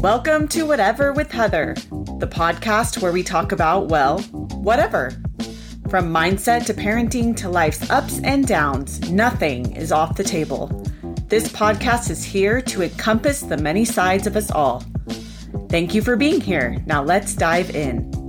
Welcome to Whatever with Heather, the podcast where we talk about, well, whatever. From mindset to parenting to life's ups and downs, nothing is off the table. This podcast is here to encompass the many sides of us all. Thank you for being here. Now let's dive in.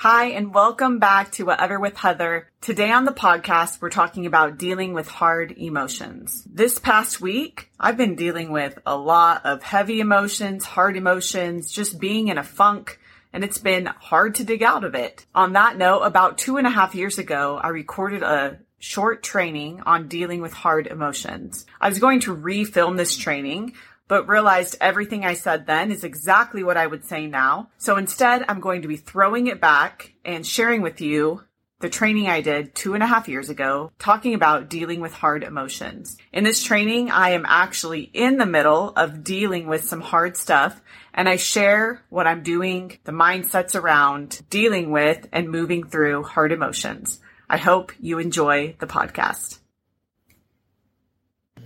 Hi, and welcome back to Whatever with Heather. Today on the podcast, we're talking about dealing with hard emotions. This past week, I've been dealing with a lot of heavy emotions, hard emotions, just being in a funk, and it's been hard to dig out of it. On that note, about two and a half years ago, I recorded a short training on dealing with hard emotions. I was going to refilm this training, but realized everything I said then is exactly what I would say now. So instead, I'm going to be throwing it back and sharing with you the training I did two and a half years ago, talking about dealing with hard emotions. In this training, I am actually in the middle of dealing with some hard stuff, and I share what I'm doing, the mindsets around dealing with and moving through hard emotions. I hope you enjoy the podcast.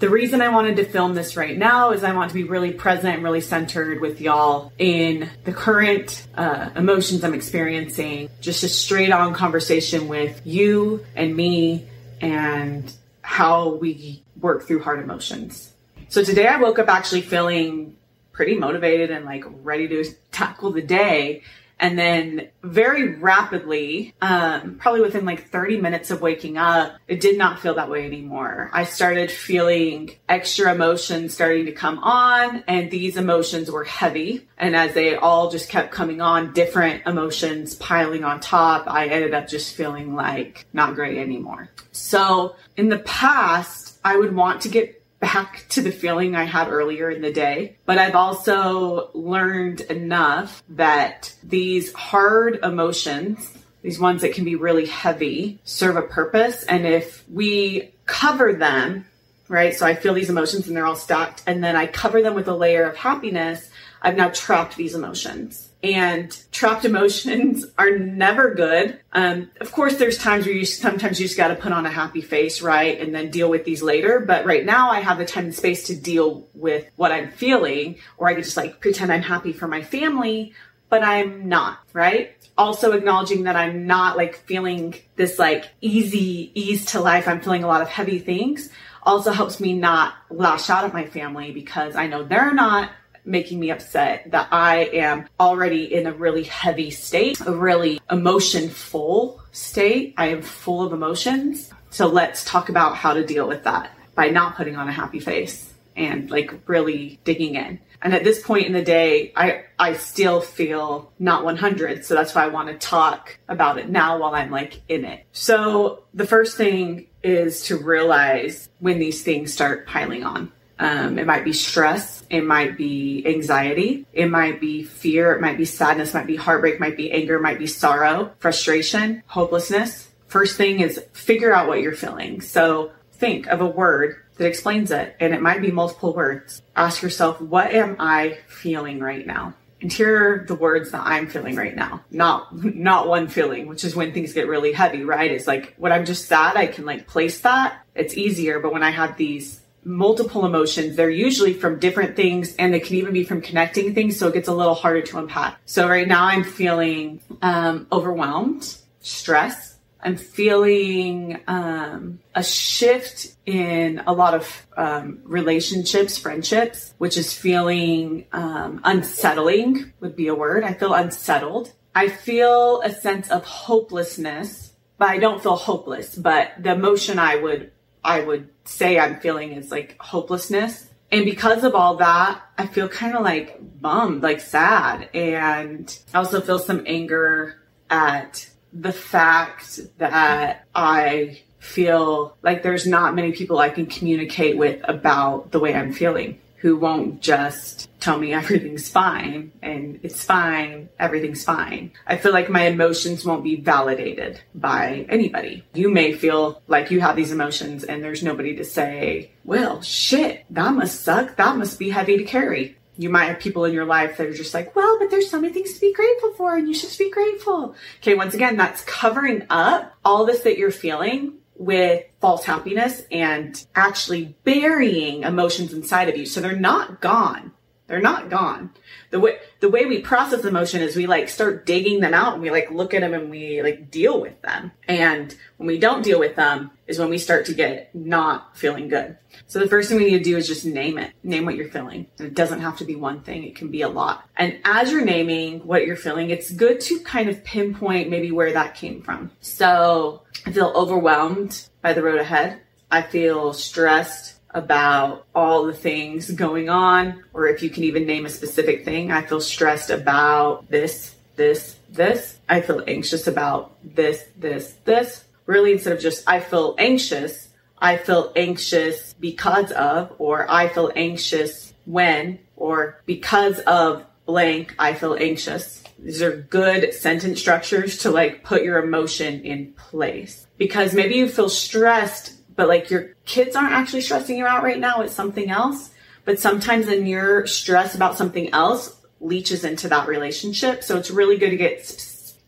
The reason I wanted to film this right now is I want to be really present and really centered with y'all in the current uh, emotions I'm experiencing. Just a straight on conversation with you and me and how we work through hard emotions. So today I woke up actually feeling pretty motivated and like ready to tackle the day. And then very rapidly, um, probably within like 30 minutes of waking up, it did not feel that way anymore. I started feeling extra emotions starting to come on, and these emotions were heavy. And as they all just kept coming on, different emotions piling on top, I ended up just feeling like not great anymore. So in the past, I would want to get back to the feeling I had earlier in the day. But I've also learned enough that these hard emotions, these ones that can be really heavy, serve a purpose. And if we cover them, right? So I feel these emotions and they're all stacked, and then I cover them with a layer of happiness, I've now trapped these emotions and trapped emotions are never good. Um, of course, there's times where you sometimes you just got to put on a happy face, right, and then deal with these later. But right now, I have the time and space to deal with what I'm feeling, or I could just like pretend I'm happy for my family, but I'm not, right? Also acknowledging that I'm not like feeling this like easy ease to life. I'm feeling a lot of heavy things. Also helps me not lash out at my family because I know they're not making me upset, that I am already in a really heavy state, a really emotion full state. I am full of emotions. So let's talk about how to deal with that by not putting on a happy face and like really digging in. And at this point in the day, I, I still feel not 100. So that's why I want to talk about it now while I'm like in it. So the first thing is to realize when these things start piling on. Um, it might be stress. It might be anxiety. It might be fear. It might be sadness. Might be heartbreak. Might be anger. Might be sorrow, frustration, hopelessness. First thing is figure out what you're feeling. So think of a word that explains it, and it might be multiple words. Ask yourself, what am I feeling right now? And here are the words that I'm feeling right now. Not not one feeling, which is when things get really heavy, right? It's like when I'm just sad, I can like place that. It's easier, but when I have these multiple emotions. They're usually from different things and they can even be from connecting things. So it gets a little harder to unpack. So right now I'm feeling um, overwhelmed, stress. I'm feeling um, a shift in a lot of um, relationships, friendships, which is feeling um, unsettling, would be a word. I feel unsettled. I feel a sense of hopelessness, but I don't feel hopeless. But the emotion I would I would say I'm feeling is like hopelessness. And because of all that, I feel kind of like bummed, like sad. And I also feel some anger at the fact that I feel like there's not many people I can communicate with about the way I'm feeling who won't just tell me everything's fine and it's fine, everything's fine. I feel like my emotions won't be validated by anybody. You may feel like you have these emotions and there's nobody to say, well, shit, that must suck. That must be heavy to carry. You might have people in your life that are just like, well, but there's so many things to be grateful for and you should be grateful. Okay, once again, that's covering up all this that you're feeling with false happiness and actually burying emotions inside of you. So they're not gone. They're not gone. The way the way we process emotion is we like start digging them out and we like look at them and we like deal with them. And when we don't deal with them is when we start to get not feeling good. So the first thing we need to do is just name it. Name what you're feeling. And it doesn't have to be one thing. It can be a lot. And as you're naming what you're feeling, it's good to kind of pinpoint maybe where that came from. So I feel overwhelmed by the road ahead. I feel stressed about all the things going on, or if you can even name a specific thing. I feel stressed about this, this, this. I feel anxious about this, this, this. Really, instead of just I feel anxious, I feel anxious because of, or I feel anxious when, or because of blank, I feel anxious. These are good sentence structures to like put your emotion in place. Because maybe you feel stressed but like your kids aren't actually stressing you out right now, it's something else. But sometimes then your stress about something else leaches into that relationship. So it's really good to get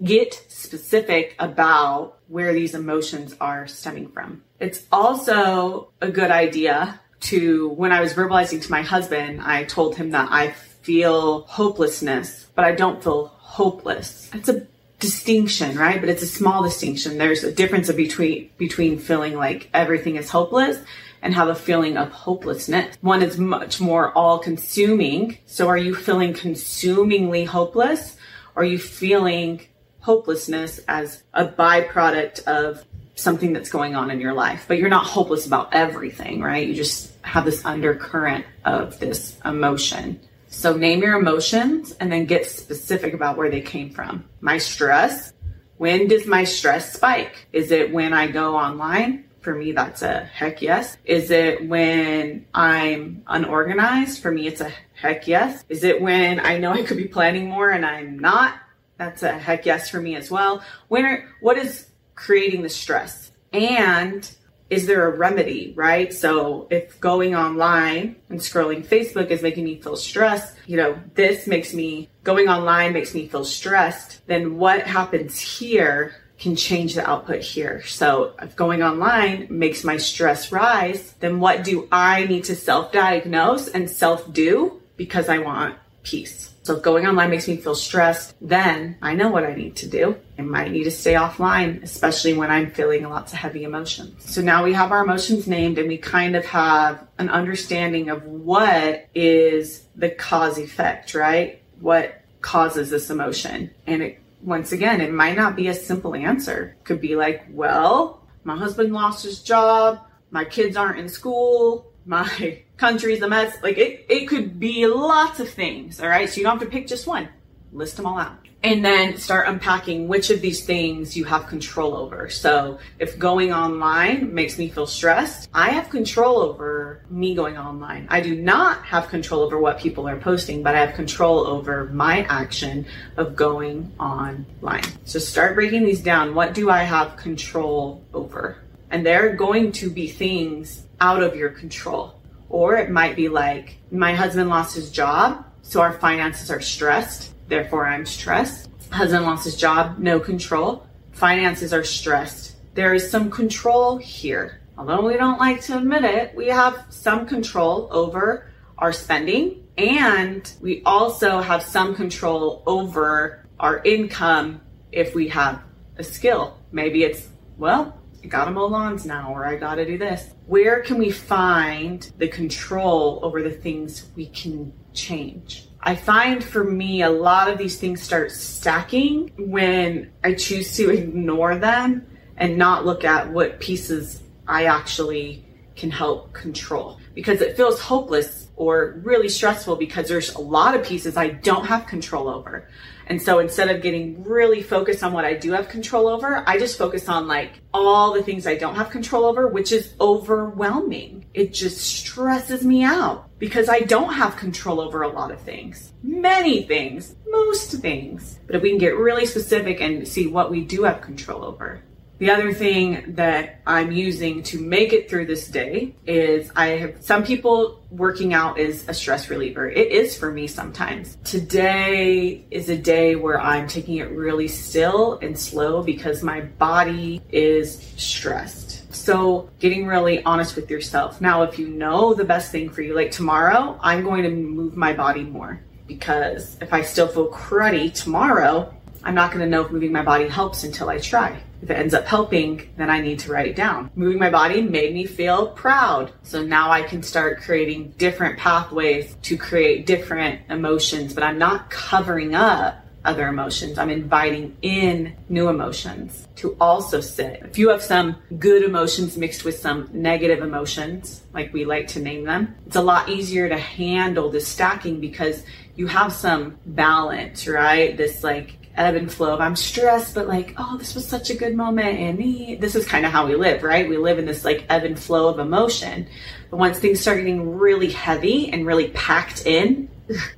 get specific about where these emotions are stemming from. It's also a good idea to when I was verbalizing to my husband, I told him that I feel hopelessness, but I don't feel hopeless. It's a distinction, right? But it's a small distinction. There's a difference between between feeling like everything is hopeless and have a feeling of hopelessness. One is much more all consuming. So are you feeling consumingly hopeless? Or are you feeling hopelessness as a byproduct of something that's going on in your life? But you're not hopeless about everything, right? You just have this undercurrent of this emotion. So name your emotions and then get specific about where they came from. My stress. When does my stress spike? Is it when I go online? For me, that's a heck yes. Is it when I'm unorganized? For me, it's a heck yes. Is it when I know I could be planning more and I'm not? That's a heck yes for me as well. When are, what is creating the stress? And is there a remedy, right? So if going online and scrolling Facebook is making me feel stressed, you know, this makes me, going online makes me feel stressed, then what happens here can change the output here. So if going online makes my stress rise, then what do I need to self diagnose and self do because I want peace? So going online makes me feel stressed, then I know what I need to do. I might need to stay offline, especially when I'm feeling lots of heavy emotions. So now we have our emotions named and we kind of have an understanding of what is the cause effect, right? What causes this emotion? And it, once again, it might not be a simple answer. Could be like, well, my husband lost his job. My kids aren't in school. My countries, the mess. Like it, it could be lots of things. All right. So you don't have to pick just one. List them all out. And then start unpacking which of these things you have control over. So if going online makes me feel stressed, I have control over me going online. I do not have control over what people are posting, but I have control over my action of going online. So start breaking these down. What do I have control over? And there are going to be things out of your control. Or it might be like, my husband lost his job, so our finances are stressed, therefore I'm stressed. Husband lost his job, no control. Finances are stressed. There is some control here. Although we don't like to admit it, we have some control over our spending and we also have some control over our income if we have a skill. Maybe it's, well, I gotta mow lawns now, or I gotta do this. Where can we find the control over the things we can change? I find for me, a lot of these things start stacking when I choose to ignore them and not look at what pieces I actually can help control because it feels hopeless or really stressful because there's a lot of pieces I don't have control over. And so instead of getting really focused on what I do have control over, I just focus on like all the things I don't have control over, which is overwhelming. It just stresses me out because I don't have control over a lot of things. Many things, most things. But if we can get really specific and see what we do have control over, The other thing that I'm using to make it through this day is I have some people working out is a stress reliever. It is for me sometimes. Today is a day where I'm taking it really still and slow because my body is stressed. So, getting really honest with yourself. Now, if you know the best thing for you, like tomorrow, I'm going to move my body more because if I still feel cruddy tomorrow, I'm not going to know if moving my body helps until I try. If it ends up helping, then I need to write it down. Moving my body made me feel proud. So now I can start creating different pathways to create different emotions, but I'm not covering up other emotions. I'm inviting in new emotions to also sit. If you have some good emotions mixed with some negative emotions, like we like to name them, it's a lot easier to handle the stacking because you have some balance, right? This like ebb and flow of I'm stressed, but like, oh, this was such a good moment. And this is kind of how we live, right? We live in this like ebb and flow of emotion. But once things start getting really heavy and really packed in,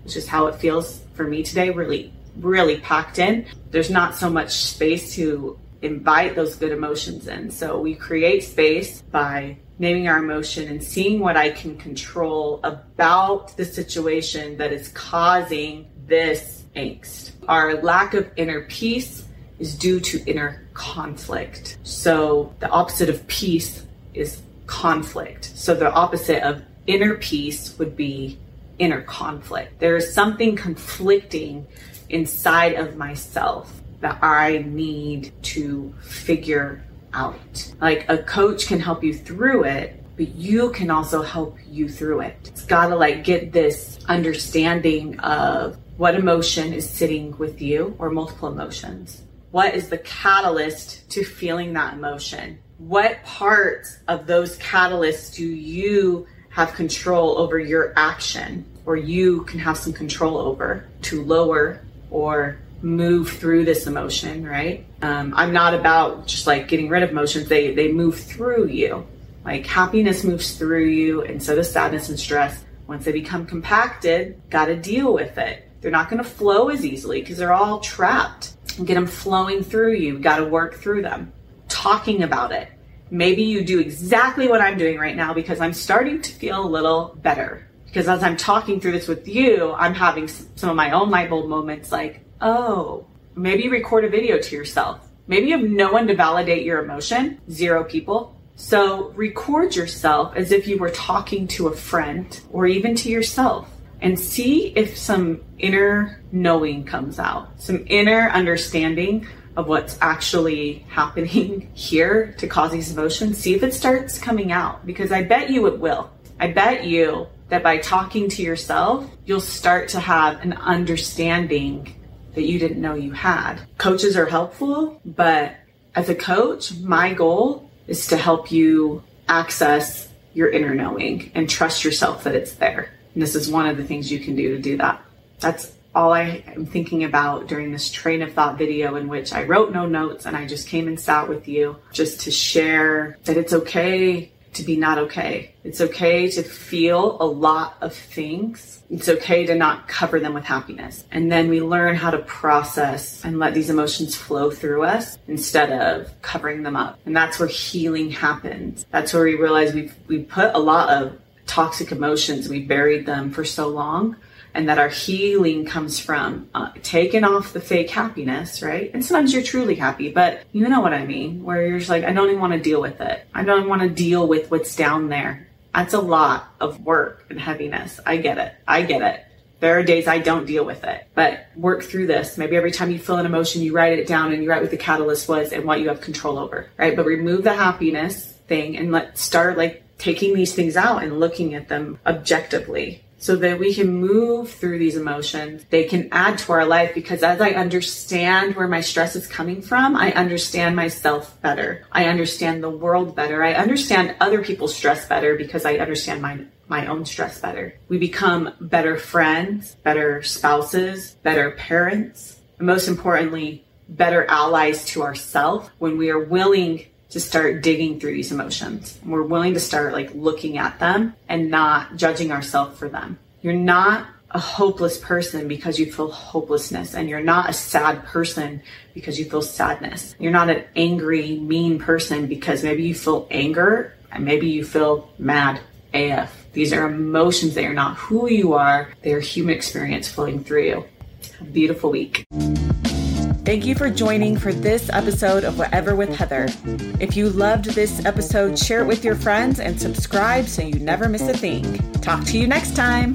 which is how it feels for me today, really, really packed in, there's not so much space to invite those good emotions in. So we create space by naming our emotion and seeing what I can control about the situation that is causing this angst. Our lack of inner peace is due to inner conflict. So the opposite of peace is conflict. So the opposite of inner peace would be inner conflict. There is something conflicting inside of myself that I need to figure out. Like a coach can help you through it, but you can also help you through it. It's got to like get this understanding of what emotion is sitting with you or multiple emotions. What is the catalyst to feeling that emotion? What parts of those catalysts do you have control over your action or you can have some control over to lower or move through this emotion, right? Um, I'm not about just like getting rid of emotions. They, they move through you. Like happiness moves through you, and so does sadness and stress. Once they become compacted, got to deal with it. They're not going to flow as easily because they're all trapped. Get them flowing through you. Got to work through them. Talking about it. Maybe you do exactly what I'm doing right now because I'm starting to feel a little better. Because as I'm talking through this with you, I'm having some of my own light bulb moments like, oh, maybe record a video to yourself. Maybe you have no one to validate your emotion, zero people. So record yourself as if you were talking to a friend or even to yourself and see if some inner knowing comes out, some inner understanding of what's actually happening here to cause these emotions. See if it starts coming out because I bet you it will. I bet you that by talking to yourself, you'll start to have an understanding that you didn't know you had. Coaches are helpful, but as a coach, my goal is to help you access your inner knowing and trust yourself that it's there. And this is one of the things you can do to do that. That's all I am thinking about during this train of thought video in which I wrote no notes and I just came and sat with you just to share that it's okay to be not okay. It's okay to feel a lot of things. It's okay to not cover them with happiness. And then we learn how to process and let these emotions flow through us instead of covering them up. And that's where healing happens. That's where we realize we've, we put a lot of toxic emotions, we buried them for so long and that our healing comes from uh, taking off the fake happiness, right? And sometimes you're truly happy, but you know what I mean, where you're just like, I don't even want to deal with it. I don't want to deal with what's down there. That's a lot of work and heaviness. I get it. I get it. There are days I don't deal with it, but work through this. Maybe every time you feel an emotion, you write it down and you write what the catalyst was and what you have control over, right? But remove the happiness thing and let start like taking these things out and looking at them objectively so that we can move through these emotions. They can add to our life because as I understand where my stress is coming from, I understand myself better. I understand the world better. I understand other people's stress better because I understand my my own stress better. We become better friends, better spouses, better parents, and most importantly, better allies to ourselves when we are willing to start digging through these emotions. We're willing to start like looking at them and not judging ourselves for them. You're not a hopeless person because you feel hopelessness and you're not a sad person because you feel sadness. You're not an angry, mean person because maybe you feel anger and maybe you feel mad AF. These are emotions. They are not who you are. They are human experience flowing through you. Have a beautiful week. Thank you for joining for this episode of Whatever with Heather. If you loved this episode, share it with your friends and subscribe so you never miss a thing. Talk to you next time.